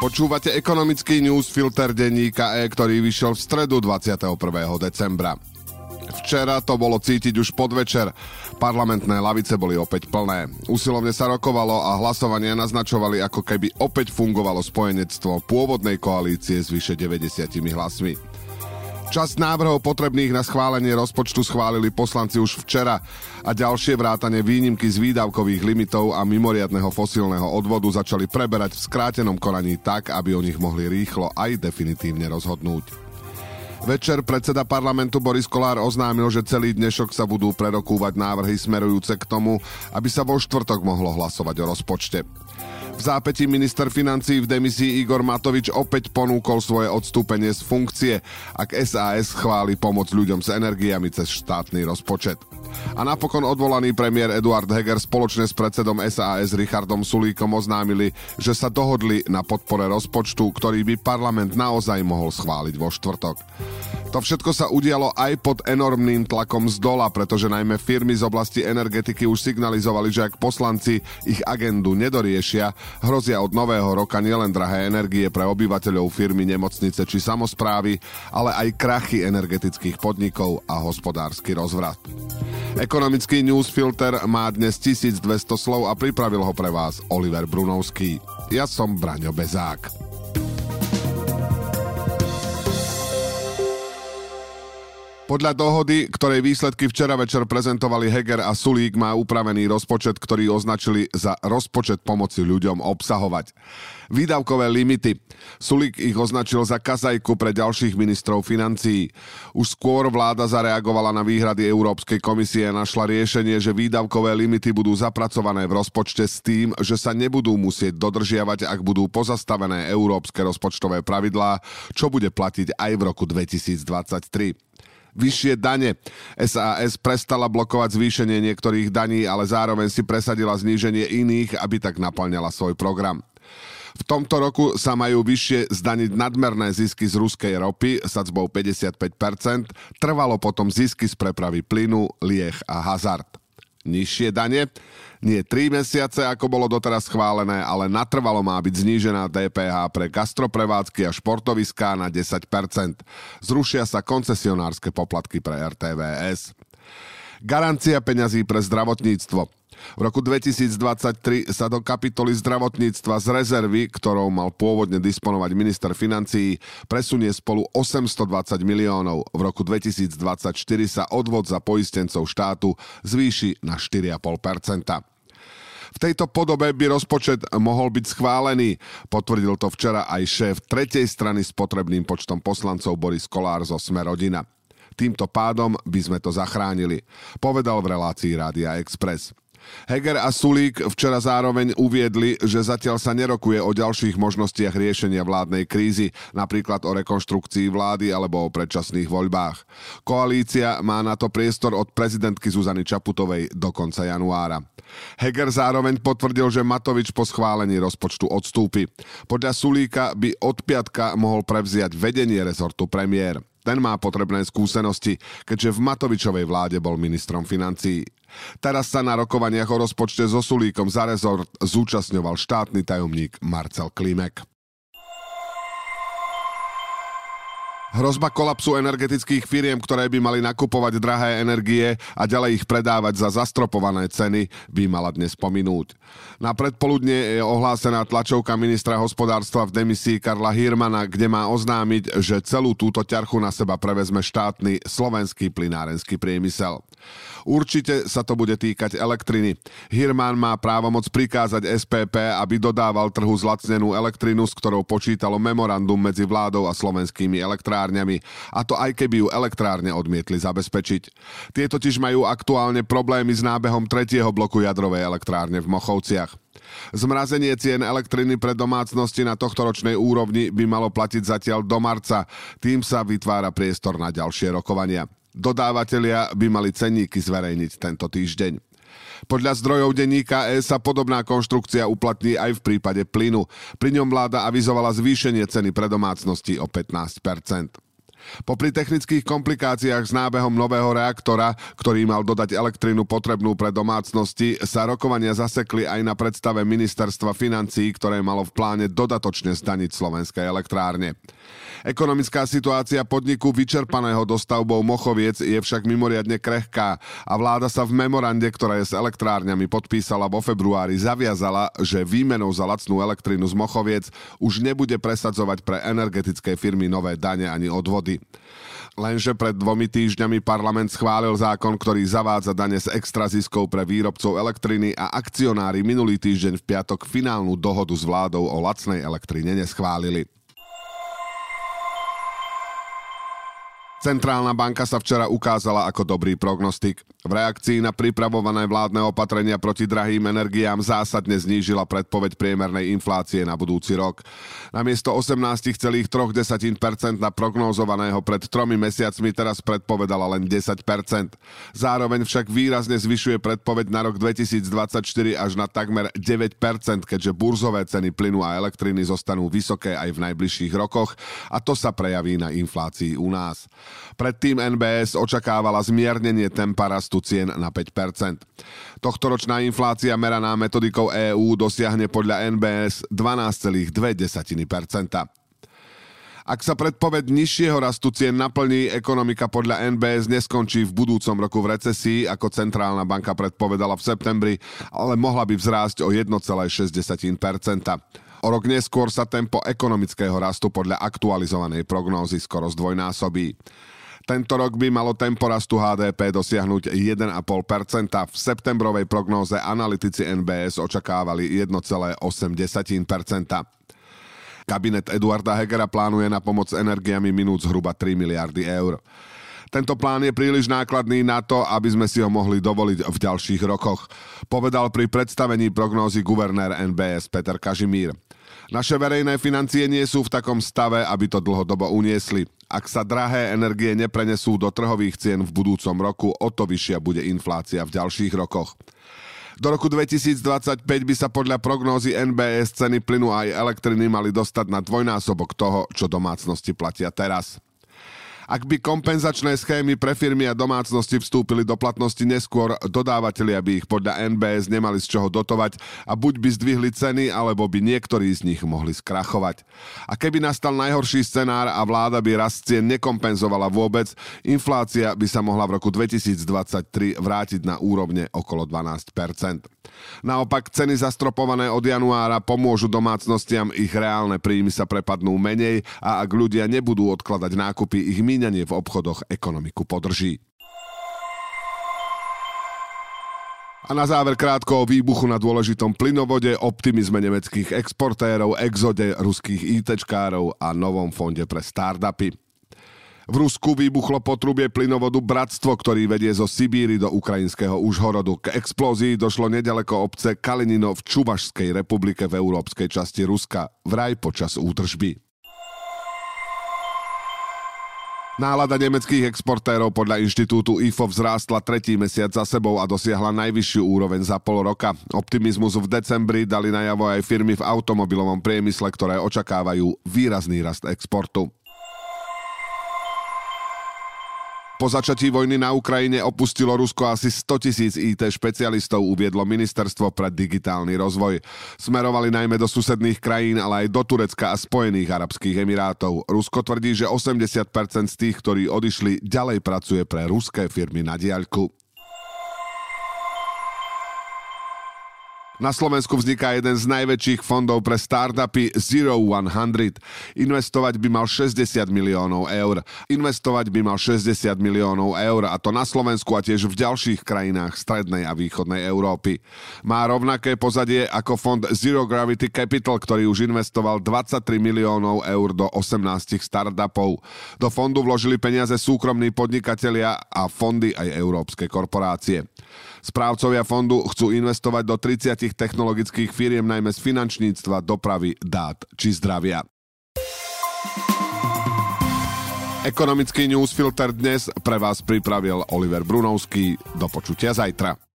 Počúvate ekonomický newsfilter denníka E, ktorý vyšiel v stredu 21. decembra. Včera to bolo cítiť už podvečer. Parlamentné lavice boli opäť plné. Usilovne sa rokovalo a hlasovania naznačovali, ako keby opäť fungovalo spojenectvo pôvodnej koalície s vyše 90 hlasmi. Časť návrhov potrebných na schválenie rozpočtu schválili poslanci už včera a ďalšie vrátane výnimky z výdavkových limitov a mimoriadného fosílneho odvodu začali preberať v skrátenom konaní tak, aby o nich mohli rýchlo aj definitívne rozhodnúť. Večer predseda parlamentu Boris Kolár oznámil, že celý dnešok sa budú prerokúvať návrhy smerujúce k tomu, aby sa vo štvrtok mohlo hlasovať o rozpočte. V zápätí minister financí v demisii Igor Matovič opäť ponúkol svoje odstúpenie z funkcie, ak SAS chváli pomoc ľuďom s energiami cez štátny rozpočet. A napokon odvolaný premiér Eduard Heger spoločne s predsedom SAS Richardom Sulíkom oznámili, že sa dohodli na podpore rozpočtu, ktorý by parlament naozaj mohol schváliť vo štvrtok. To všetko sa udialo aj pod enormným tlakom z dola, pretože najmä firmy z oblasti energetiky už signalizovali, že ak poslanci ich agendu nedoriešia, hrozia od nového roka nielen drahé energie pre obyvateľov firmy, nemocnice či samozprávy, ale aj krachy energetických podnikov a hospodársky rozvrat. Ekonomický newsfilter má dnes 1200 slov a pripravil ho pre vás Oliver Brunovský. Ja som Braňo Bezák. Podľa dohody, ktorej výsledky včera večer prezentovali Heger a Sulík, má upravený rozpočet, ktorý označili za rozpočet pomoci ľuďom obsahovať. Výdavkové limity. Sulík ich označil za kazajku pre ďalších ministrov financií. Už skôr vláda zareagovala na výhrady Európskej komisie a našla riešenie, že výdavkové limity budú zapracované v rozpočte s tým, že sa nebudú musieť dodržiavať, ak budú pozastavené európske rozpočtové pravidlá, čo bude platiť aj v roku 2023 vyššie dane. SAS prestala blokovať zvýšenie niektorých daní, ale zároveň si presadila zníženie iných, aby tak naplňala svoj program. V tomto roku sa majú vyššie zdaniť nadmerné zisky z ruskej ropy sadzbou 55%, trvalo potom zisky z prepravy plynu, lieh a hazard. Nižšie dane nie 3 mesiace, ako bolo doteraz schválené, ale natrvalo má byť znížená DPH pre gastroprevádzky a športoviská na 10%. Zrušia sa koncesionárske poplatky pre RTVS. Garancia peňazí pre zdravotníctvo. V roku 2023 sa do kapitoly zdravotníctva z rezervy, ktorou mal pôvodne disponovať minister financií, presunie spolu 820 miliónov. V roku 2024 sa odvod za poistencov štátu zvýši na 4,5% v tejto podobe by rozpočet mohol byť schválený. Potvrdil to včera aj šéf tretej strany s potrebným počtom poslancov Boris Kolár zo Sme rodina. Týmto pádom by sme to zachránili, povedal v relácii Rádia Express. Heger a Sulík včera zároveň uviedli, že zatiaľ sa nerokuje o ďalších možnostiach riešenia vládnej krízy, napríklad o rekonštrukcii vlády alebo o predčasných voľbách. Koalícia má na to priestor od prezidentky Zuzany Čaputovej do konca januára. Heger zároveň potvrdil, že Matovič po schválení rozpočtu odstúpi. Podľa Sulíka by od piatka mohol prevziať vedenie rezortu premiér. Ten má potrebné skúsenosti, keďže v Matovičovej vláde bol ministrom financií. Teraz sa na rokovaniach o rozpočte so Sulíkom za rezort zúčastňoval štátny tajomník Marcel Klimek. Hrozba kolapsu energetických firiem, ktoré by mali nakupovať drahé energie a ďalej ich predávať za zastropované ceny, by mala dnes pominúť. Na predpoludne je ohlásená tlačovka ministra hospodárstva v demisii Karla Hirmana, kde má oznámiť, že celú túto ťarchu na seba prevezme štátny slovenský plinárenský priemysel. Určite sa to bude týkať elektriny. Hirman má právomoc prikázať SPP, aby dodával trhu zlacnenú elektrinu, s ktorou počítalo memorandum medzi vládou a slovenskými elektrárňami. A to aj keby ju elektrárne odmietli zabezpečiť. Tie totiž majú aktuálne problémy s nábehom tretieho bloku jadrovej elektrárne v Mochovciach. Zmrazenie cien elektriny pre domácnosti na tohtoročnej úrovni by malo platiť zatiaľ do marca. Tým sa vytvára priestor na ďalšie rokovania. Dodávateľia by mali cenníky zverejniť tento týždeň. Podľa zdrojov denníka E sa podobná konštrukcia uplatní aj v prípade plynu. Pri ňom vláda avizovala zvýšenie ceny pre domácnosti o 15 Popri technických komplikáciách s nábehom nového reaktora, ktorý mal dodať elektrínu potrebnú pre domácnosti, sa rokovania zasekli aj na predstave ministerstva financií, ktoré malo v pláne dodatočne zdaniť slovenské elektrárne. Ekonomická situácia podniku vyčerpaného dostavbou Mochoviec je však mimoriadne krehká a vláda sa v memorande, ktoré s elektrárňami podpísala vo februári, zaviazala, že výmenou za lacnú elektrínu z Mochoviec už nebude presadzovať pre energetické firmy nové dane ani odvody. Lenže pred dvomi týždňami parlament schválil zákon, ktorý zavádza dane z extra ziskov pre výrobcov elektriny a akcionári minulý týždeň v piatok finálnu dohodu s vládou o lacnej elektrine neschválili. Centrálna banka sa včera ukázala ako dobrý prognostik. V reakcii na pripravované vládne opatrenia proti drahým energiám zásadne znížila predpoveď priemernej inflácie na budúci rok. Namiesto 18,3% na prognózovaného pred tromi mesiacmi teraz predpovedala len 10%. Zároveň však výrazne zvyšuje predpoveď na rok 2024 až na takmer 9%, keďže burzové ceny plynu a elektriny zostanú vysoké aj v najbližších rokoch a to sa prejaví na inflácii u nás. Predtým NBS očakávala zmiernenie tempa rastu cien na 5%. Tohtoročná inflácia meraná metodikou EÚ dosiahne podľa NBS 12,2%. Ak sa predpoved nižšieho rastu cien naplní, ekonomika podľa NBS neskončí v budúcom roku v recesii, ako Centrálna banka predpovedala v septembri, ale mohla by vzrásť o 1,6%. O rok neskôr sa tempo ekonomického rastu podľa aktualizovanej prognózy skoro zdvojnásobí. Tento rok by malo tempo rastu HDP dosiahnuť 1,5%. V septembrovej prognóze analytici NBS očakávali 1,8%. Kabinet Eduarda Hegera plánuje na pomoc energiami minút zhruba 3 miliardy eur. Tento plán je príliš nákladný na to, aby sme si ho mohli dovoliť v ďalších rokoch, povedal pri predstavení prognózy guvernér NBS Peter Kažimír. Naše verejné financie nie sú v takom stave, aby to dlhodobo uniesli. Ak sa drahé energie neprenesú do trhových cien v budúcom roku, o to vyššia bude inflácia v ďalších rokoch. Do roku 2025 by sa podľa prognózy NBS ceny plynu aj elektriny mali dostať na dvojnásobok toho, čo domácnosti platia teraz. Ak by kompenzačné schémy pre firmy a domácnosti vstúpili do platnosti neskôr, dodávateľia by ich podľa NBS nemali z čoho dotovať a buď by zdvihli ceny, alebo by niektorí z nich mohli skrachovať. A keby nastal najhorší scenár a vláda by rast cien nekompenzovala vôbec, inflácia by sa mohla v roku 2023 vrátiť na úrovne okolo 12% Naopak ceny zastropované od januára pomôžu domácnostiam, ich reálne príjmy sa prepadnú menej a ak ľudia nebudú odkladať nákupy, ich míň míňanie v obchodoch ekonomiku podrží. A na záver krátko o výbuchu na dôležitom plynovode, optimizme nemeckých exportérov, exode ruských ITčkárov a novom fonde pre startupy. V Rusku vybuchlo potrubie plynovodu Bratstvo, ktorý vedie zo Sibíry do ukrajinského Užhorodu. K explózii došlo nedaleko obce Kalinino v Čuvašskej republike v európskej časti Ruska, vraj počas údržby. Nálada nemeckých exportérov podľa inštitútu IFO vzrástla tretí mesiac za sebou a dosiahla najvyššiu úroveň za pol roka. Optimizmus v decembri dali najavo aj firmy v automobilovom priemysle, ktoré očakávajú výrazný rast exportu. Po začatí vojny na Ukrajine opustilo Rusko asi 100 tisíc IT špecialistov, uviedlo Ministerstvo pre digitálny rozvoj. Smerovali najmä do susedných krajín, ale aj do Turecka a Spojených Arabských Emirátov. Rusko tvrdí, že 80% z tých, ktorí odišli, ďalej pracuje pre ruské firmy na diaľku. Na Slovensku vzniká jeden z najväčších fondov pre startupy Zero 100. Investovať by mal 60 miliónov eur. Investovať by mal 60 miliónov eur a to na Slovensku a tiež v ďalších krajinách strednej a východnej Európy. Má rovnaké pozadie ako fond Zero Gravity Capital, ktorý už investoval 23 miliónov eur do 18 startupov. Do fondu vložili peniaze súkromní podnikatelia a fondy aj európske korporácie. Správcovia fondu chcú investovať do 30 technologických firiem najmä z finančníctva, dopravy, dát či zdravia. Ekonomický newsfilter dnes pre vás pripravil Oliver Brunovský. Do počutia zajtra.